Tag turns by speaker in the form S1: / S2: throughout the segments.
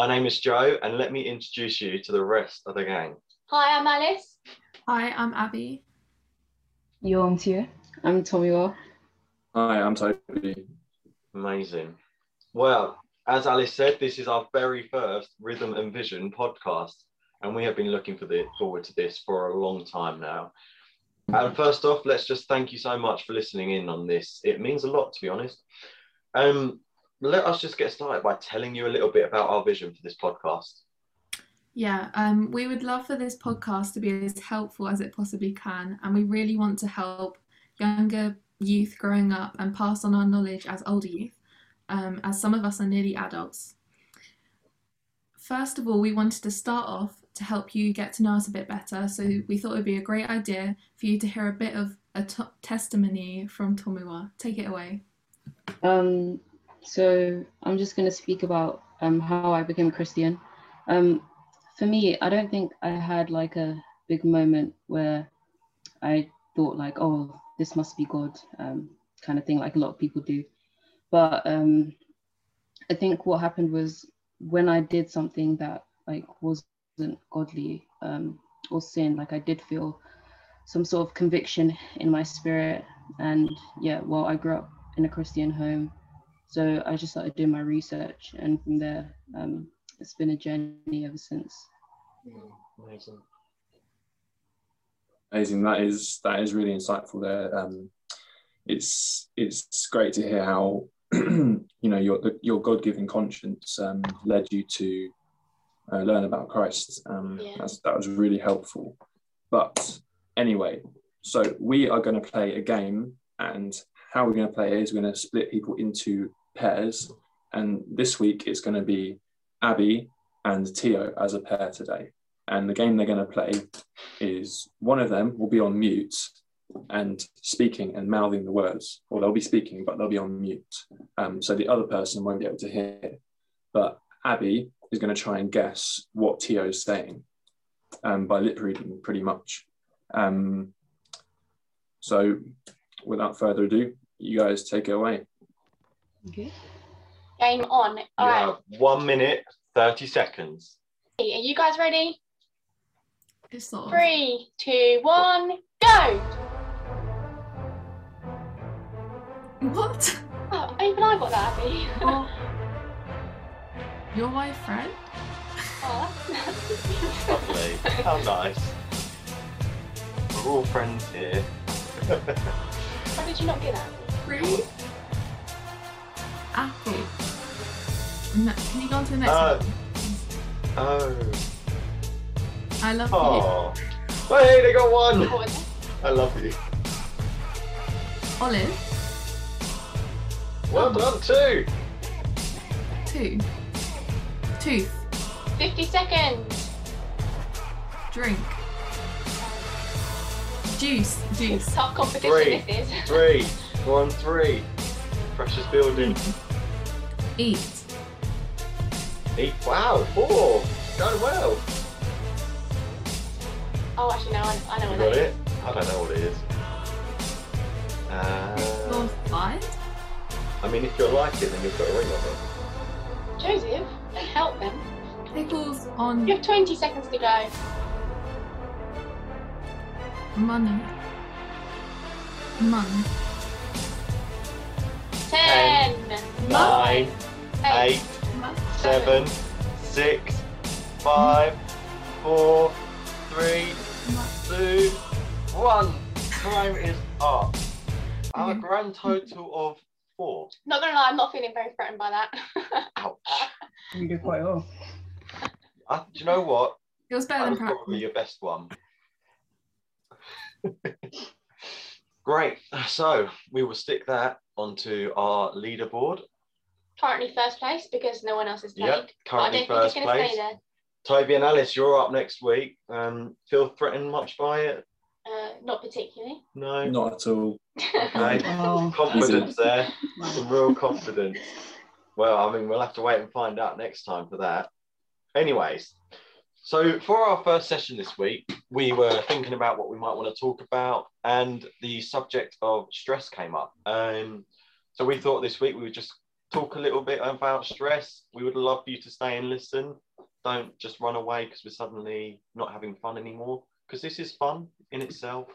S1: My name is Joe, and let me introduce you to the rest of the gang.
S2: Hi, I'm Alice.
S3: Hi, I'm Abby.
S4: Yo, I'm Tia. I'm Tomiwa.
S5: Hi, I'm Toby.
S1: Amazing. Well, as Alice said, this is our very first Rhythm and Vision podcast, and we have been looking for the, forward to this for a long time now. And first off, let's just thank you so much for listening in on this. It means a lot, to be honest. Um, let us just get started by telling you a little bit about our vision for this podcast.
S3: Yeah, um, we would love for this podcast to be as helpful as it possibly can, and we really want to help younger youth growing up and pass on our knowledge as older youth, um, as some of us are nearly adults. First of all, we wanted to start off to help you get to know us a bit better, so we thought it would be a great idea for you to hear a bit of a t- testimony from Tomiwa. Take it away.
S4: Um, so I'm just going to speak about um, how I became a Christian. Um, for me, I don't think I had like a big moment where I thought like, oh, this must be God, um, kind of thing, like a lot of people do. But um, I think what happened was when I did something that like wasn't godly um, or sin, like I did feel some sort of conviction in my spirit. And yeah, well, I grew up in a Christian home, so I just started doing my research, and from there, um, it's been a journey ever since.
S1: Amazing.
S5: Amazing. That is that is really insightful there. Um, it's it's great to hear how you know your your God given conscience um, led you to uh, learn about Christ. Um,
S2: Yeah.
S5: that's, that was really helpful. But anyway, so we are going to play a game, and how we're going to play it is we're going to split people into pairs. And this week it's going to be Abby and Tio as a pair today. And the game they're going to play is one of them will be on mute and speaking and mouthing the words, or they'll be speaking, but they'll be on mute. Um, so the other person won't be able to hear. But Abby is going to try and guess what Tio is saying um, by lip reading, pretty much. Um, so without further ado, you guys take it away.
S4: Okay.
S2: Game on.
S1: You
S2: All right.
S1: have one minute, 30 seconds.
S2: Are you guys ready?
S3: It's sort.
S2: Three, two, one, go.
S3: What?
S2: Oh, even I got that, Abby.
S3: Oh. You're my friend?
S2: Oh, that's
S1: Lovely. How nice. We're all friends here.
S2: How did you not get that?
S3: Really? Apple. No, can you go on to the next
S1: Uh,
S3: one?
S1: oh.
S3: I love you.
S1: Oh. Hey, they got one.
S2: What was it?
S1: I love you.
S3: you. Olive.
S1: Well done, too.
S3: Two. Tooth.
S2: 50 seconds.
S3: Drink. Juice. Juice.
S2: Tough competition
S1: Three.
S2: this is.
S1: Three. We're three. Precious building.
S3: Eat.
S1: Eight. Wow, four. Going well.
S2: Oh, actually, no, I, I know
S1: You
S2: what
S1: got
S2: that
S1: it? I don't know what it is.
S3: You're
S1: Uh,
S3: five?
S1: I mean, if you like it, then you'll put a ring on it.
S2: Joseph, don't help them.
S3: Pickles on
S2: You have 20 seconds to go.
S3: money. Money.
S2: 10,
S1: Nine,
S2: eight,
S1: eight, seven, six, five, four, three, two, one. Time is up. Our
S3: Okay.
S1: grand total of four.
S2: Not gonna lie, I'm not feeling very threatened by that.
S1: Ouch.
S4: You did quite well.
S1: I, do you know what?
S3: It was better
S1: That
S3: than
S1: was probably your best one. Great. So we will stick that onto our leaderboard.
S2: Currently first place because no one else has played.
S1: Yep,
S2: but I
S1: currently
S2: don't think it's
S1: first
S2: gonna
S1: place.
S2: stay there.
S1: Toby and Alice, you're up next week. Um, feel threatened much by it?
S2: Uh, not particularly.
S1: No.
S5: Not at all.
S1: Okay.
S4: Oh,
S1: Confidence there. Some real confidence. Well, I mean, we'll have to wait and find out next time for that. Anyways, so for our first session this week, we were thinking about what we might want to talk about, and the subject of stress came up. Um, so we thought this week we would just talk a little bit about stress. We would love for you to stay and listen. Don't just run away because we're suddenly not having fun anymore. Because this is fun in itself.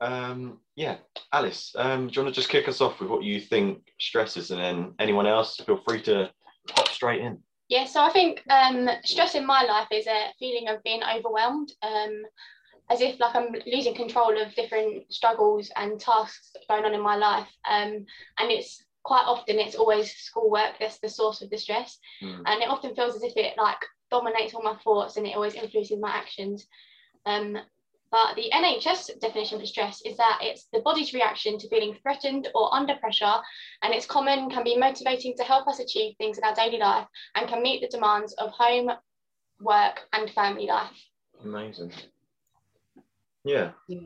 S1: Um, yeah, Alice, um, do you want to just kick us off with what you think stress is, and then anyone else, feel free to pop straight in.
S2: Yeah, so I think um, stress in my life is a feeling of being overwhelmed, um, as if like I'm losing control of different struggles and tasks going on in my life. Um, and it's quite often it's always schoolwork that's the source of the stress,
S1: Mm.
S2: and it often feels as if it like dominates all my thoughts and it always influences my actions. Um, but the NHS definition for stress is that it's the body's reaction to feeling threatened or under pressure, and it's common, can be motivating to help us achieve things in our daily life, and can meet the demands of home, work, and family life.
S1: Amazing. Yeah.
S4: Yeah.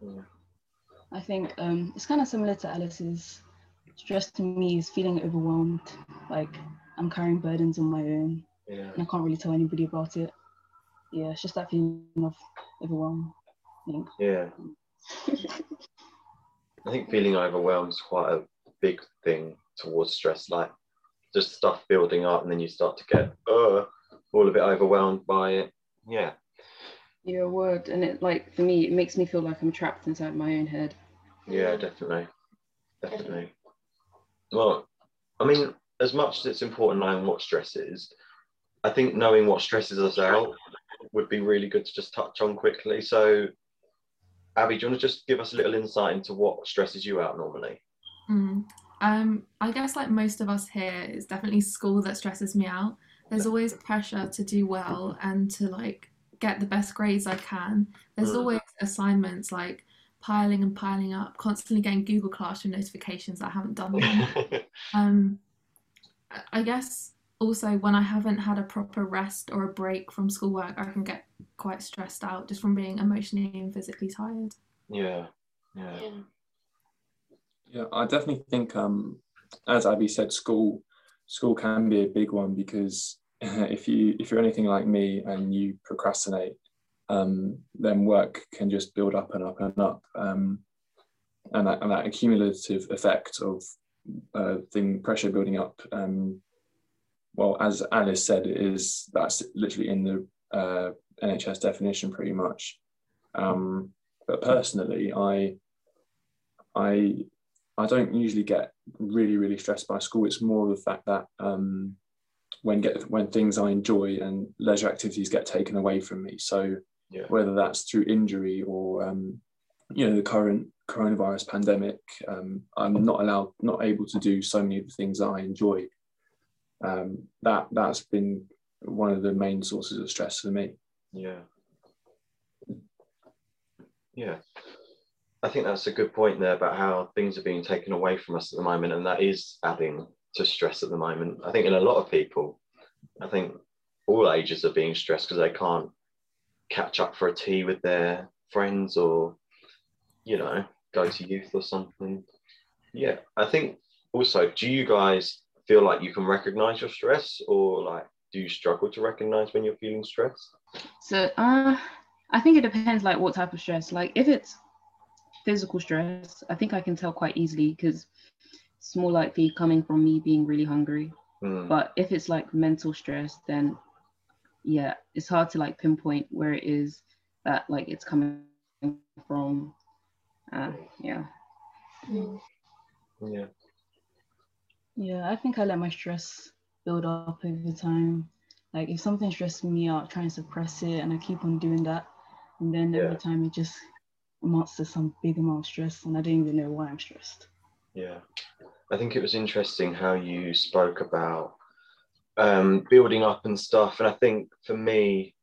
S1: Yeah.
S4: I think um, it's kind of similar to Alice's. Stress to me is feeling overwhelmed, like I'm carrying burdens on my own
S1: Yeah.
S4: and I can't really tell anybody about it. Yeah, it's just that feeling of overwhelm. I think.
S1: Yeah. I think feeling overwhelmed is quite a big thing towards stress, like just stuff building up and then you start to get uh, all a bit overwhelmed by it. Yeah.
S4: Yeah, word. And it like for me, it makes me feel like I'm trapped inside my own head.
S1: Yeah, definitely. Definitely. Well, I mean, as much as it's important knowing what stress is, I think knowing what stresses us out would be really good to just touch on quickly. So, Abby, do you want to just give us a little insight into what stresses you out normally?
S3: Mm. Um, I guess like most of us here, it's definitely school that stresses me out. There's always pressure to do well and to like get the best grades I can. There's
S1: Mm.
S3: always assignments like piling and piling up, constantly getting Google Classroom notifications that I haven't done them. um, I- I guess also when I haven't had a proper rest or a break from schoolwork, I can get quite stressed out just from being emotionally and physically tired.
S1: yeah. Yeah.
S2: Yeah.
S5: Yeah, I definitely think, um, as Abby said, school school can be a big one because if you if you're anything like me and you procrastinate, um, then work can just build up and up and up, um, and that, and that accumulative effect of uh, thing pressure building up. Um, well, as Alice said, is that's literally in the uh, NHS definition pretty much. Um, but personally, I I I don't usually get really, really stressed by school. It's more the fact that um, when get when things I enjoy and leisure activities get taken away from me. So
S1: Yeah.
S5: whether that's through injury or um, you know the current coronavirus pandemic, um, I'm not allowed, not able to do so many of the things that I enjoy. Um, that that's been one of the main sources of stress for me.
S1: Yeah. Yeah. I think that's a good point there about how things are being taken away from us at the moment, and that is adding to stress at the moment. I think in a lot of people, I think all ages are being stressed because they can't catch up for a tea with their friends or, you know, go to youth or something. Yeah. I think also, do you guys feel like you can recognize your stress or like do you struggle to recognize when you're feeling stressed?
S4: So uh I think it depends like what type of stress. Like if it's physical stress, I think I can tell quite easily because it's more likely coming from me being really hungry.
S1: Hmm.
S4: But if it's like mental stress, then yeah, it's hard to like pinpoint where it is that like it's coming from. Uh, yeah.
S2: Mm.
S1: Yeah.
S4: Yeah, I think I let my stress build up over time. Like if something stresses me out, try and suppress it, and I keep on doing that, and then
S1: Yeah.
S4: over time it just amounts to some big amount of stress, and I don't even know why I'm stressed.
S1: Yeah, I think it was interesting how you spoke about um, building up and stuff. And I think for me,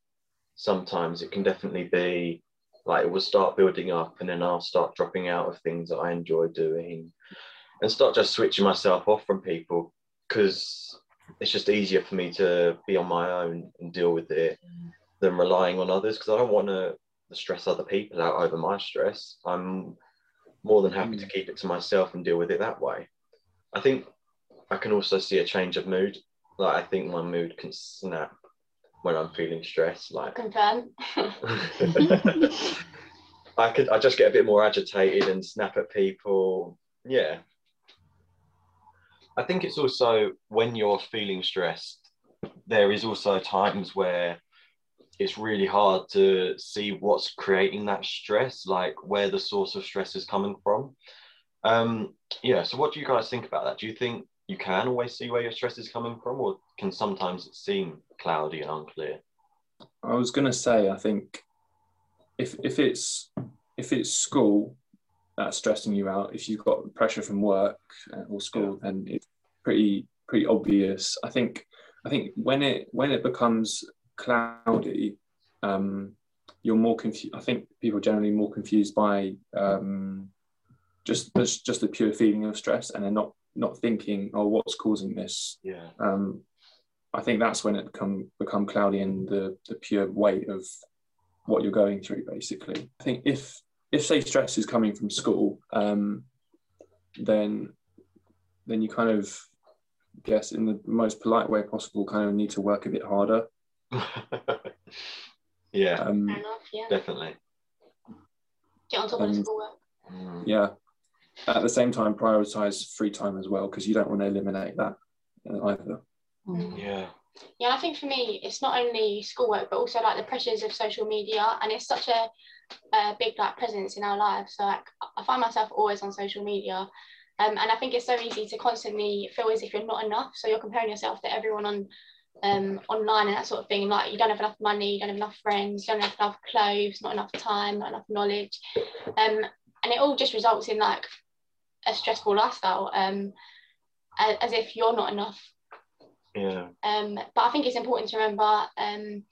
S1: sometimes it can definitely be like it will start building up, and then I'll start dropping out of things that I enjoy doing, and start just switching myself off from people because it's just easier for me to be on my own and deal with it than relying on others because I don't want to stress other people out over my stress. I'm more than happy to mm. keep it to myself and deal with it that way. I think I can also see a change of mood. Like I think my mood can snap when I'm feeling stressed. Like
S2: Confirm.
S1: I could I just get a bit more agitated and snap at people. Yeah. I think it's also when you're feeling stressed, there is also times where it's really hard to see what's creating that stress, like where the source of stress is coming from. Um, yeah, so what do you guys think about that? Do you think you can always see where your stress is coming from, or can sometimes it seem cloudy and unclear?
S5: I was gonna say, I think if if it's if it's school that's stressing you out, if you've got pressure from work uh, or school, then it's pretty pretty obvious. I think I think when it when it becomes cloudy, um, you're more confused. I think people are generally more confused by um, just just just the pure feeling of stress, and they're not not thinking, oh, what's causing this?
S1: Yeah.
S5: Um, I think that's when it become become cloudy and the the pure weight of what you're going through. Basically, I think if if say stress is coming from school, um, then then you kind of guess in the most polite way possible, kind of need to work a bit harder.
S1: yeah,
S5: Um,
S2: enough, yeah.
S1: definitely.
S2: Get on top of the schoolwork.
S1: Mm.
S5: yeah. At the same time, prioritize free time as well because you don't want to eliminate that uh, either.
S4: Mm.
S1: Yeah.
S2: Yeah, I think for me, it's not only schoolwork, but also like the pressures of social media, and it's such a, a big like presence in our lives. So like, I find myself always on social media, um, and I think it's so easy to constantly feel as if you're not enough. So you're comparing yourself to everyone on, um, online and that sort of thing. Like you don't have enough money, you don't have enough friends, you don't have enough clothes, not enough time, not enough knowledge, um, and it all just results in like a stressful lifestyle, um, as if you're not enough
S1: Yeah.
S2: um, but I think it's important to remember um,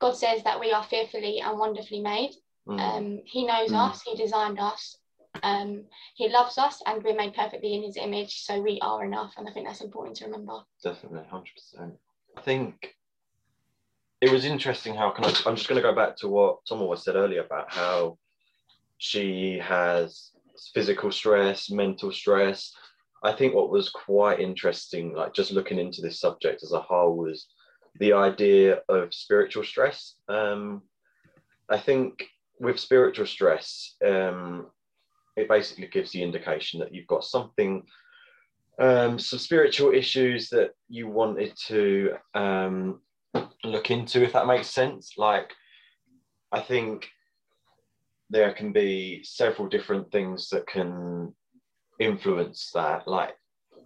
S2: God says that we are fearfully and wonderfully made.
S1: Mm.
S2: Um, he knows
S5: Mm.
S2: us, He designed us, um, He loves us, and we're made perfectly in His image. So we are enough. And I think that's important to remember.
S1: Definitely, hundred percent. I think it was interesting how can I? I'm just going to go back to what someone was said earlier about how she has physical stress, mental stress. I think what was quite interesting, like just looking into this subject as a whole, was the idea of spiritual stress. Um, I think with spiritual stress, um, it basically gives the indication that you've got something um, some spiritual issues that you wanted to um, look into, if that makes sense. Like, I think there can be several different things that can influence that. Like,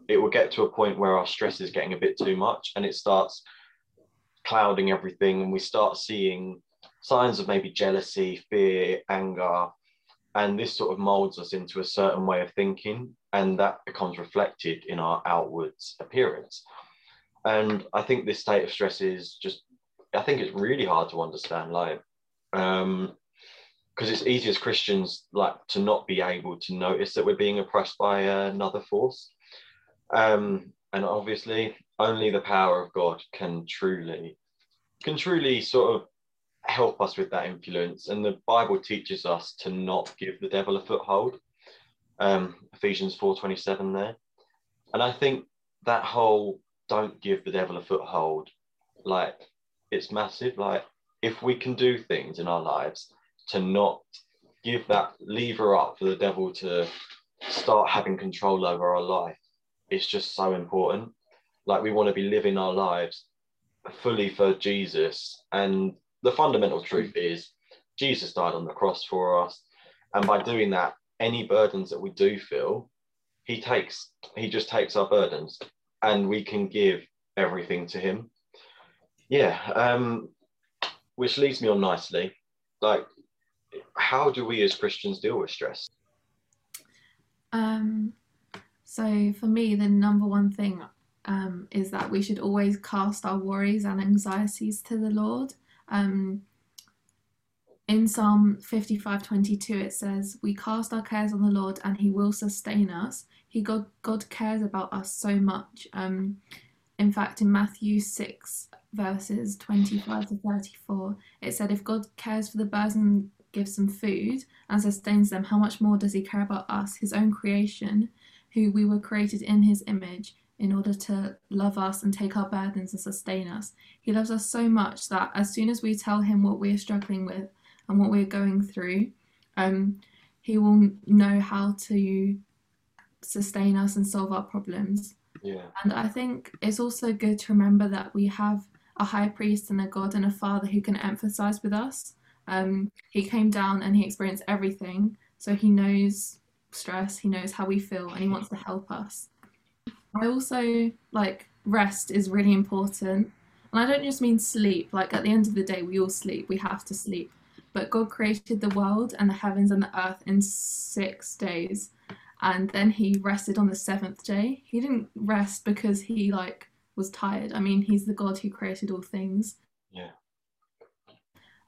S1: it will get to a point where our stress is getting a bit too much and it starts clouding everything, and we start seeing signs of maybe jealousy, fear, anger, and this sort of molds us into a certain way of thinking and that becomes reflected in our outwards appearance. And i think this state of stress is just i think it's really hard to understand like um because it's easy as christians like to not be able to notice that we're being oppressed by another force. Um and obviously only the power of god can truly can truly sort of help us with that influence. And the Bible teaches us to not give the devil a foothold. Um, Ephesians 4:27 there. And I think that whole don't give the devil a foothold, like it's massive. Like if we can do things in our lives to not give that lever up for the devil to start having control over our life, it's just so important. Like we want to be living our lives fully for Jesus and the fundamental truth is Jesus died on the cross for us. And by doing that, any burdens that we do feel, he takes, he just takes our burdens and we can give everything to him. Yeah. Um, which leads me on nicely. Like, how do we as Christians deal with stress?
S3: Um, so for me, the number one thing um, is that we should always cast our worries and anxieties to the Lord. Um, in Psalm 55:22 it says, "We cast our cares on the Lord, and He will sustain us." He God God cares about us so much. Um, in fact, in Matthew 6 verses 25 to 34, it said, "If God cares for the birds and gives them food and sustains them, how much more does He care about us, His own creation, who we were created in His image?" In order to love us and take our burdens and sustain us. He loves us so much that as soon as we tell him what we're struggling with and what we're going through, um, he will know how to sustain us and solve our problems.
S1: Yeah.
S3: And I think it's also good to remember that we have a high priest and a God and a father who can emphasize with us. Um, he came down and he experienced everything, so he knows stress, he knows how we feel, and he wants to help us. I also like rest is really important. And I don't just mean sleep, like at the end of the day, we all sleep, we have to sleep. But God created the world and the heavens and the earth in six days. And then he rested on the seventh day. He didn't rest because he like was tired. I mean, he's the God who created all things.
S1: Yeah.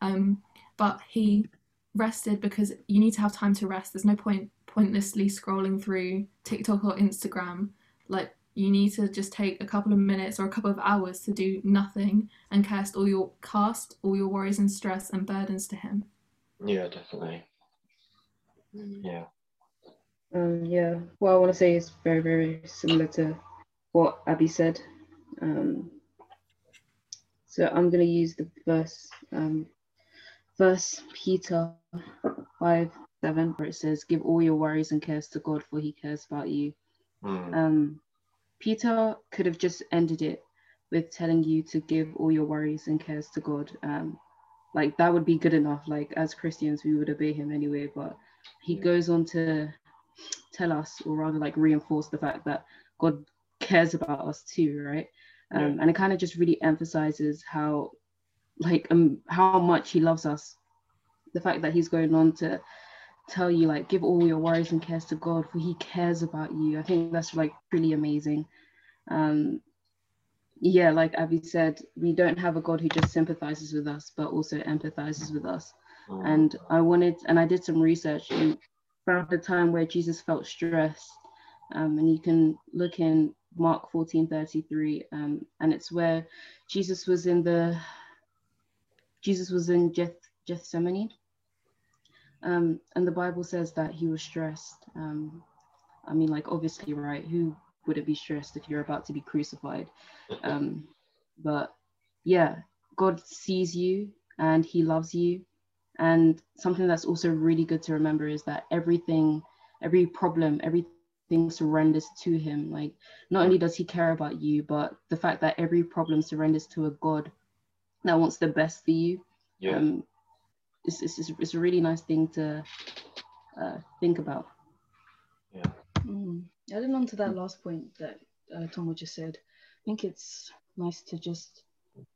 S3: Um, but he rested because you need to have time to rest. There's no point pointlessly scrolling through TikTok or Instagram. Like you need to just take a couple of minutes or a couple of hours to do nothing and cast all your cast all your worries and stress and burdens to him.
S1: Yeah, definitely.
S2: Mm.
S1: Yeah.
S4: Um, yeah, what I want to say is very, very similar to what Abby said. Um, so I'm going to use the verse, um, first Peter 5 7, where it says, Give all your worries and cares to God, for he cares about you.
S1: Mm.
S4: Um, Peter could have just ended it with telling you to give all your worries and cares to God. Um, like that would be good enough. Like as Christians, we would obey him anyway. But he
S1: Yeah.
S4: goes on to tell us, or rather, like reinforce the fact that God cares about us too, right? Um,
S1: Yeah.
S4: And it kind of just really emphasizes how, like, um, how much He loves us. The fact that He's going on to tell you, like, give all your worries and cares to God, for He cares about you. I think that's like really amazing. Um, yeah, like Abby said, we don't have a God who just sympathizes with us, but also empathizes with us
S1: Mm.
S4: and I wanted and I did some research and found a time where Jesus felt stressed. Um, and you can look in Mark 14 33, um, and it's where Jesus was in the Jesus was in Geth, Gethsemane. Um, and the Bible says that he was stressed. Um, I mean, like obviously, right? Who wouldn't be stressed if you're about to be crucified? Um, but yeah, God sees you and he loves you and something that's also really good to remember is that everything, every problem, everything surrenders to Him. Like, not only does He care about you, but the fact that every problem surrenders to a God that wants the best for you.
S1: yeah.
S4: Um, it's, it's, it's- it's a really nice thing to uh, think about.
S1: Yeah.
S6: Mm. Adding on to that last point that uh, Tom just said, I think it's nice to just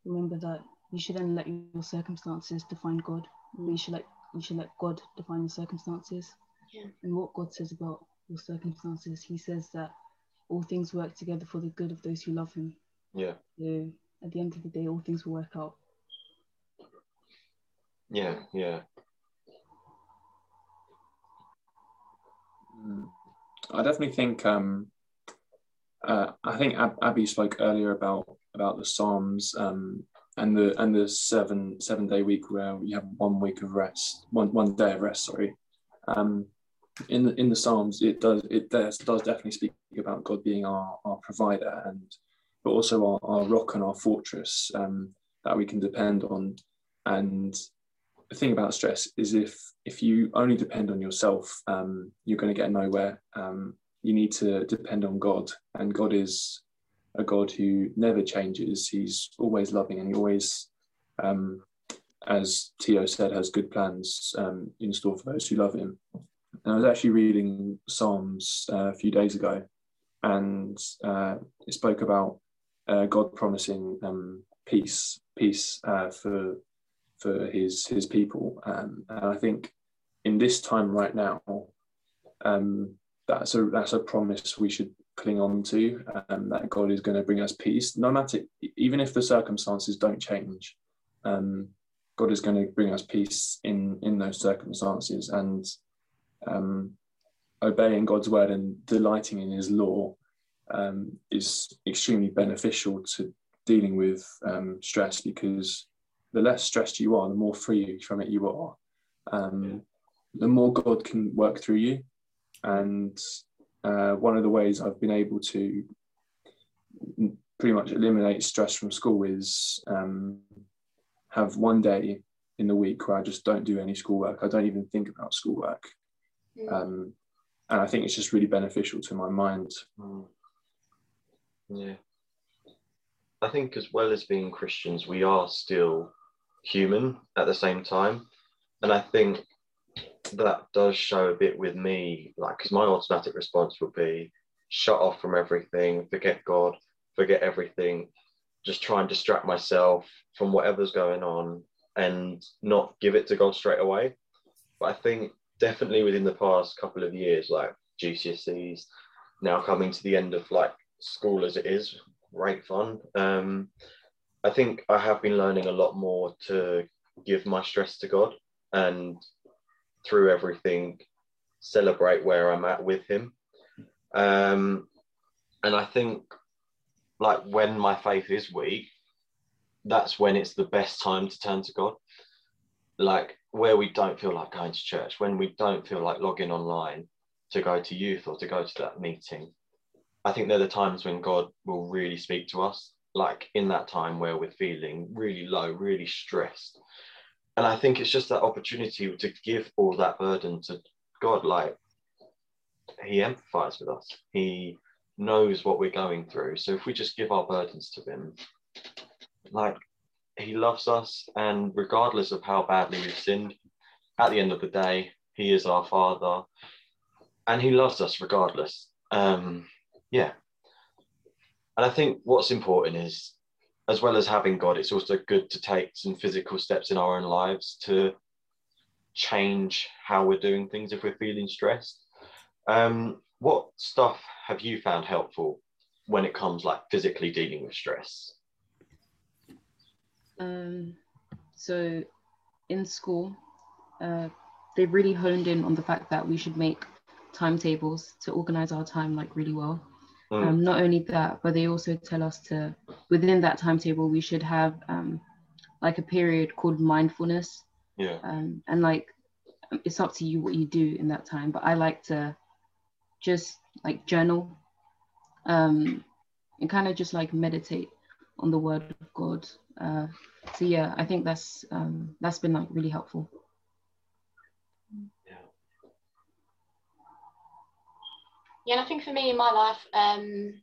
S6: remember that you shouldn't let your circumstances define God. You should let you should let God define the circumstances.
S2: Yeah.
S6: And what God says about your circumstances, He says that all things work together for the good of those who love Him.
S1: Yeah.
S6: So at the end of the day, all things will work out.
S1: Yeah. Yeah.
S5: Mm. I definitely think um, uh, I think Ab- Abby spoke earlier about about the Psalms um, and the and the seven seven day week where you have one week of rest, one one day of rest. Sorry. Um, in the in the Psalms, it does it does, does definitely speak about God being our, our provider and but also our, our rock and our fortress um, that we can depend on. And the thing about stress is if if you only depend on yourself, um, you're going to get nowhere. Um, you need to depend on God, and God is a God who never changes. He's always loving, and he always, um, as Tio said, has good plans um, in store for those who love him. And I was actually reading Psalms uh, a few days ago, and uh, it spoke about uh, God promising um, peace, peace uh, for for his his people. Um, and I think in this time right now, um, that's a that's a promise we should cling on to. Um, that God is going to bring us peace, no matter even if the circumstances don't change. Um, God is going to bring us peace in in those circumstances, and um, obeying God's word and delighting in His law um, is extremely beneficial to dealing with um, stress because the less stressed you are, the more free from it you are. Um, the more God can work through you. And uh, one of the ways I've been able to pretty much eliminate stress from school is um, have one day in the week where I just don't do any schoolwork. I don't even think about schoolwork.
S2: Mm.
S5: Um, and I think it's just really beneficial to my mind.
S1: Mm. Yeah. I think as well as being Christians, we are still human at the same time. And I think that does show a bit with me, like, because my automatic response would be shut off from everything, forget God, forget everything, just try and distract myself from whatever's going on and not give it to God straight away. But I think definitely within the past couple of years, like GCSEs, now coming to the end of like school as it is, great fun. Um, I think I have been learning a lot more to give my stress to God and through everything celebrate where I'm at with Him. Um, and I think like when my faith is weak, that's when it's the best time to turn to God. Like where we don't feel like going to church, when we don't feel like logging online to go to youth or to go to that meeting, I think they're the times when God will really speak to us, like in that time where we're feeling really low, really stressed. And I think it's just that opportunity to give all that burden to God. Like He empathizes with us, He knows what we're going through. So if we just give our burdens to Him, like He loves us, and regardless of how badly we've sinned, at the end of the day, He is our Father, and He loves us regardless. Um, yeah. And I think what's important is, as well as having God, it's also good to take some physical steps in our own lives to change how we're doing things if we're feeling stressed. Um, what stuff have you found helpful when it comes like physically dealing with stress?
S4: Um, so in school, uh, they really honed in on the fact that we should make timetables to organize our time like really well.
S1: Mm.
S4: Um, not only that, but they also tell us to, within that timetable, we should have um, like a period called mindfulness.
S1: Yeah.
S4: Um, and like, it's up to you what you do in that time. But I like to just like journal um, and kind of just like meditate on the word of God. Uh, so yeah, I think that's um, that's been like really helpful.
S2: Yeah, and I think for me in my life, um,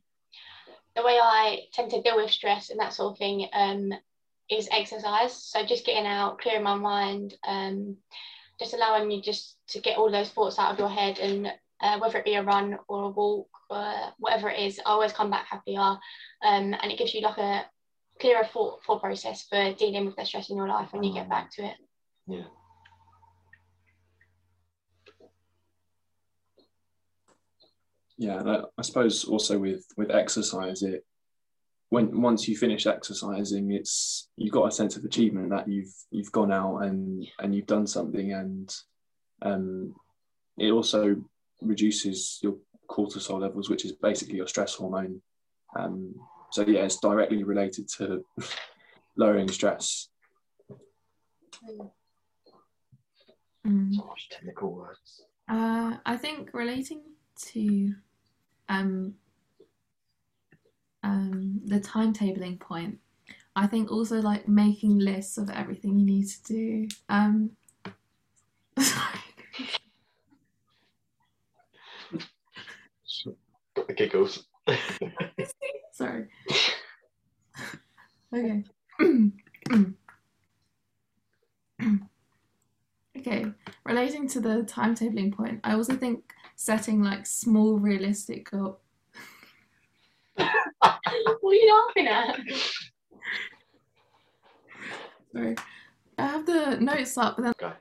S2: the way I tend to deal with stress and that sort of thing um, is exercise. So just getting out, clearing my mind, um, just allowing you just to get all those thoughts out of your head and uh, whether it be a run or a walk or whatever it is, I always come back happier. Um, and it gives you like a clearer thought, thought process for dealing with the stress in your life when you get back to it.
S1: Yeah.
S5: Yeah that, i suppose also with with exercise it when once you finish exercising it's you've got a sense of achievement that you've you've gone out and and you've done something and um it also reduces your cortisol levels which is basically your stress hormone um so yeah it's directly related to lowering stress
S3: Mm.
S1: So much technical words.
S3: Uh, I think relating to um, um, the timetabling point, I think also like making lists of everything you need to do. Um, sorry.
S1: Got the giggles.
S3: Sorry. okay. okay. Relating to the timetabling point, I also think setting like small realistic goals.
S2: what are you laughing at?
S3: Sorry. I have the notes up, but then
S1: Okay.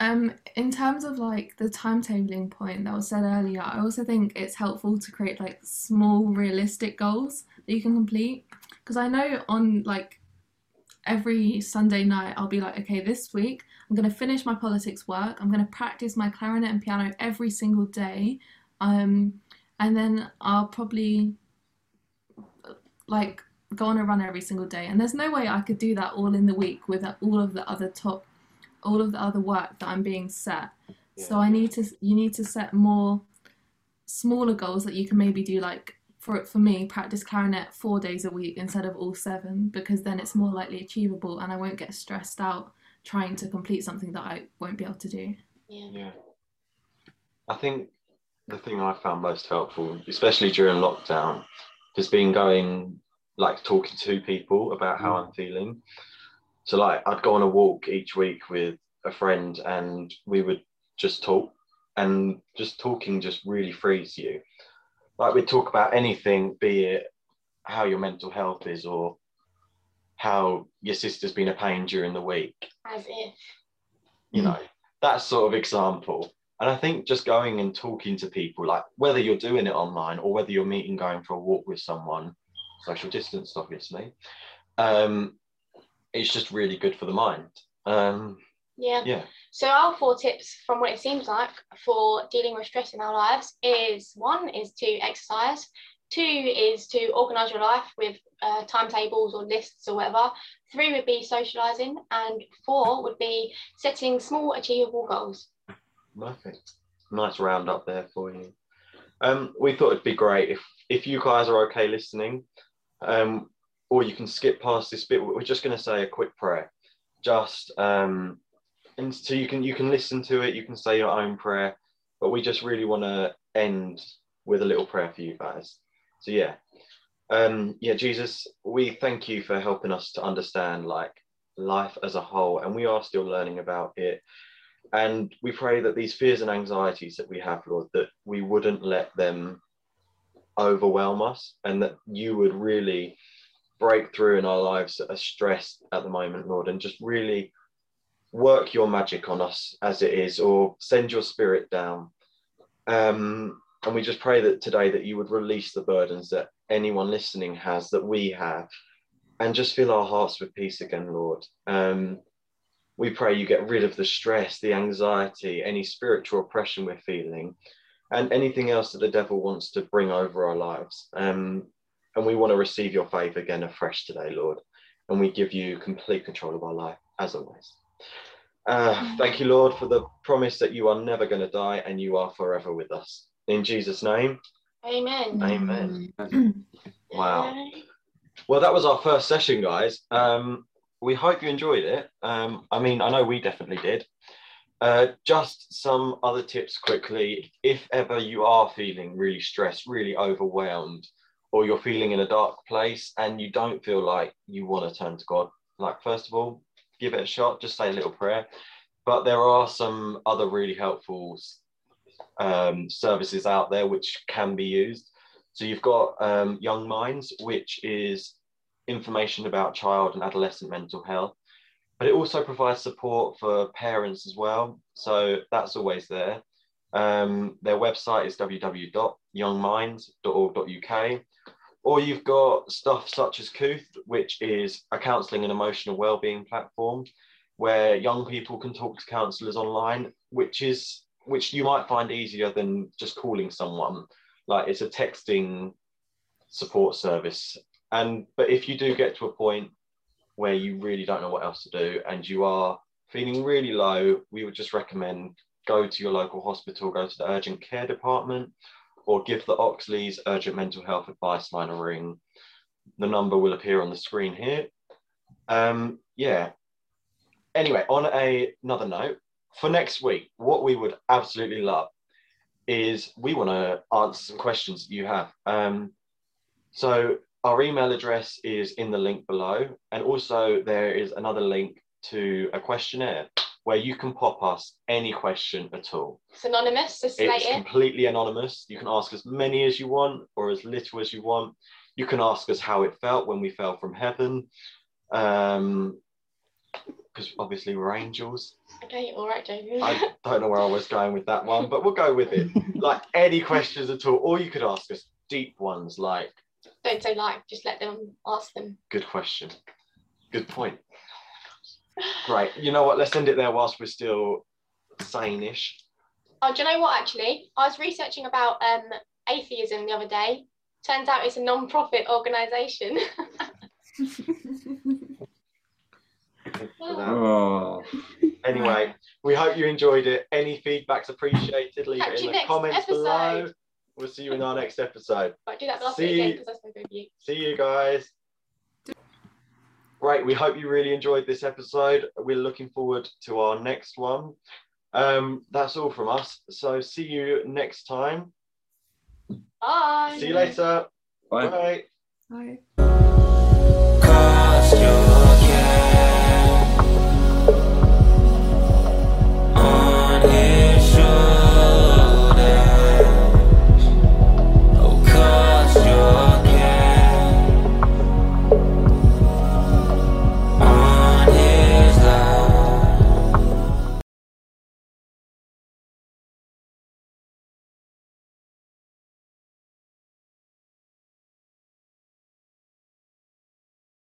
S3: um, in terms of like the timetabling point that was said earlier, I also think it's helpful to create like small realistic goals that you can complete. Because I know on like every Sunday night, I'll be like, okay, this week I'm going to finish my politics work. I'm going to practice my clarinet and piano every single day. Um, and then I'll probably like go on a run every single day. And there's no way I could do that all in the week with all of the other top, all of the other work that I'm being set. So I need to, you need to set more smaller goals that you can maybe do like for for me practice clarinet four days a week instead of all seven because then it's more likely achievable and I won't get stressed out trying to complete something that I won't be able to do.
S2: Yeah.
S1: Yeah. I think the thing I found most helpful, especially during lockdown, has been going like talking to people about how I'm mm. feeling. So like I'd go on a walk each week with a friend and we would just talk and just talking just really frees you. Like we'd talk about anything, be it how your mental health is or how your sister's been a pain during the week.
S2: As if.
S1: You know, that sort of example. And I think just going and talking to people, like whether you're doing it online or whether you're meeting, going for a walk with someone, social distance, obviously, um, it's just really good for the mind. Um,
S2: Yeah.
S1: yeah.
S2: So our four tips from what it seems like for dealing with stress in our lives is one is to exercise, two is to organise your life with uh, timetables or lists or whatever, three would be socialising, and four would be setting small achievable goals.
S1: Perfect. Nice roundup there for you. Um, we thought it'd be great if if you guys are okay listening, um, or you can skip past this bit. We're just going to say a quick prayer, just um, and so you can you can listen to it. You can say your own prayer, but we just really want to end with a little prayer for you guys. So yeah, um, yeah, Jesus, we thank you for helping us to understand like life as a whole, and we are still learning about it. And we pray that these fears and anxieties that we have, Lord, that we wouldn't let them overwhelm us and that you would really break through in our lives that are stressed at the moment, Lord, and just really work your magic on us as it is, or send your spirit down. Um, and we just pray that today that you would release the burdens that anyone listening has, that we have, and just fill our hearts with peace again, Lord. Um, we pray you get rid of the stress, the anxiety, any spiritual oppression we're feeling, and anything else that the devil wants to bring over our lives. Um, and we want to receive your faith again afresh today, Lord. And we give you complete control of our life, as always. Uh, thank you, Lord, for the promise that you are never going to die and you are forever with us. In Jesus' name,
S2: Amen.
S1: amen. Wow. Well, that was our first session, guys. Um, we hope you enjoyed it. Um, I mean, I know we definitely did. Uh, just some other tips quickly. If ever you are feeling really stressed, really overwhelmed, or you're feeling in a dark place and you don't feel like you want to turn to God, like, first of all, give it a shot, just say a little prayer. But there are some other really helpful um, services out there which can be used. So you've got um, Young Minds, which is information about child and adolescent mental health, but it also provides support for parents as well. So that's always there. Um, their website is www.youngminds.org.uk. Or you've got stuff such as Kooth, which is a counselling and emotional wellbeing platform where young people can talk to counsellors online, which is which you might find easier than just calling someone. Like it's a texting support service. And but if you do get to a point where you really don't know what else to do and you are feeling really low, we would just recommend go to your local hospital, go to the urgent care department, or give the Oxleas urgent mental health advice line a ring. The number will appear on the screen here. Um, yeah. Anyway, on a, another note, for next week, what we would absolutely love is we want to answer some questions that you have. Um, so our email address is in the link below, and also there is another link to a questionnaire where you can pop us any question at all.
S2: It's anonymous,
S1: It's
S2: it.
S1: completely anonymous. You can ask as many as you want or as little as you want. You can ask us how it felt when we fell from heaven. Um, because obviously we're angels.
S2: Okay, all right, David.
S1: I don't know where I was going with that one, but we'll go with it. Like any questions at all, or you could ask us deep ones like,
S2: Don't say like, just let them ask them.
S1: good question, good point. Great. You know what? Let's end it there whilst we're still sane-ish.
S2: Oh, do you know what? Actually, I was researching about um atheism the other day. Turns out it's a non-profit organisation.
S1: Thanks for that.
S5: Oh,
S1: Anyway, we hope you enjoyed it. Any feedback's appreciated. Leave
S2: Catch
S1: it in the
S2: next
S1: comments below. We'll see you in our next episode.
S2: Right, do that last
S1: See
S2: again
S1: you.
S2: because that's my good view.
S1: See you guys. Great. We hope you really enjoyed this episode. We're looking forward to our next one. Um, that's all from us. So see you next time.
S2: Bye.
S1: See you later. Bye.
S3: Bye.
S7: Bye.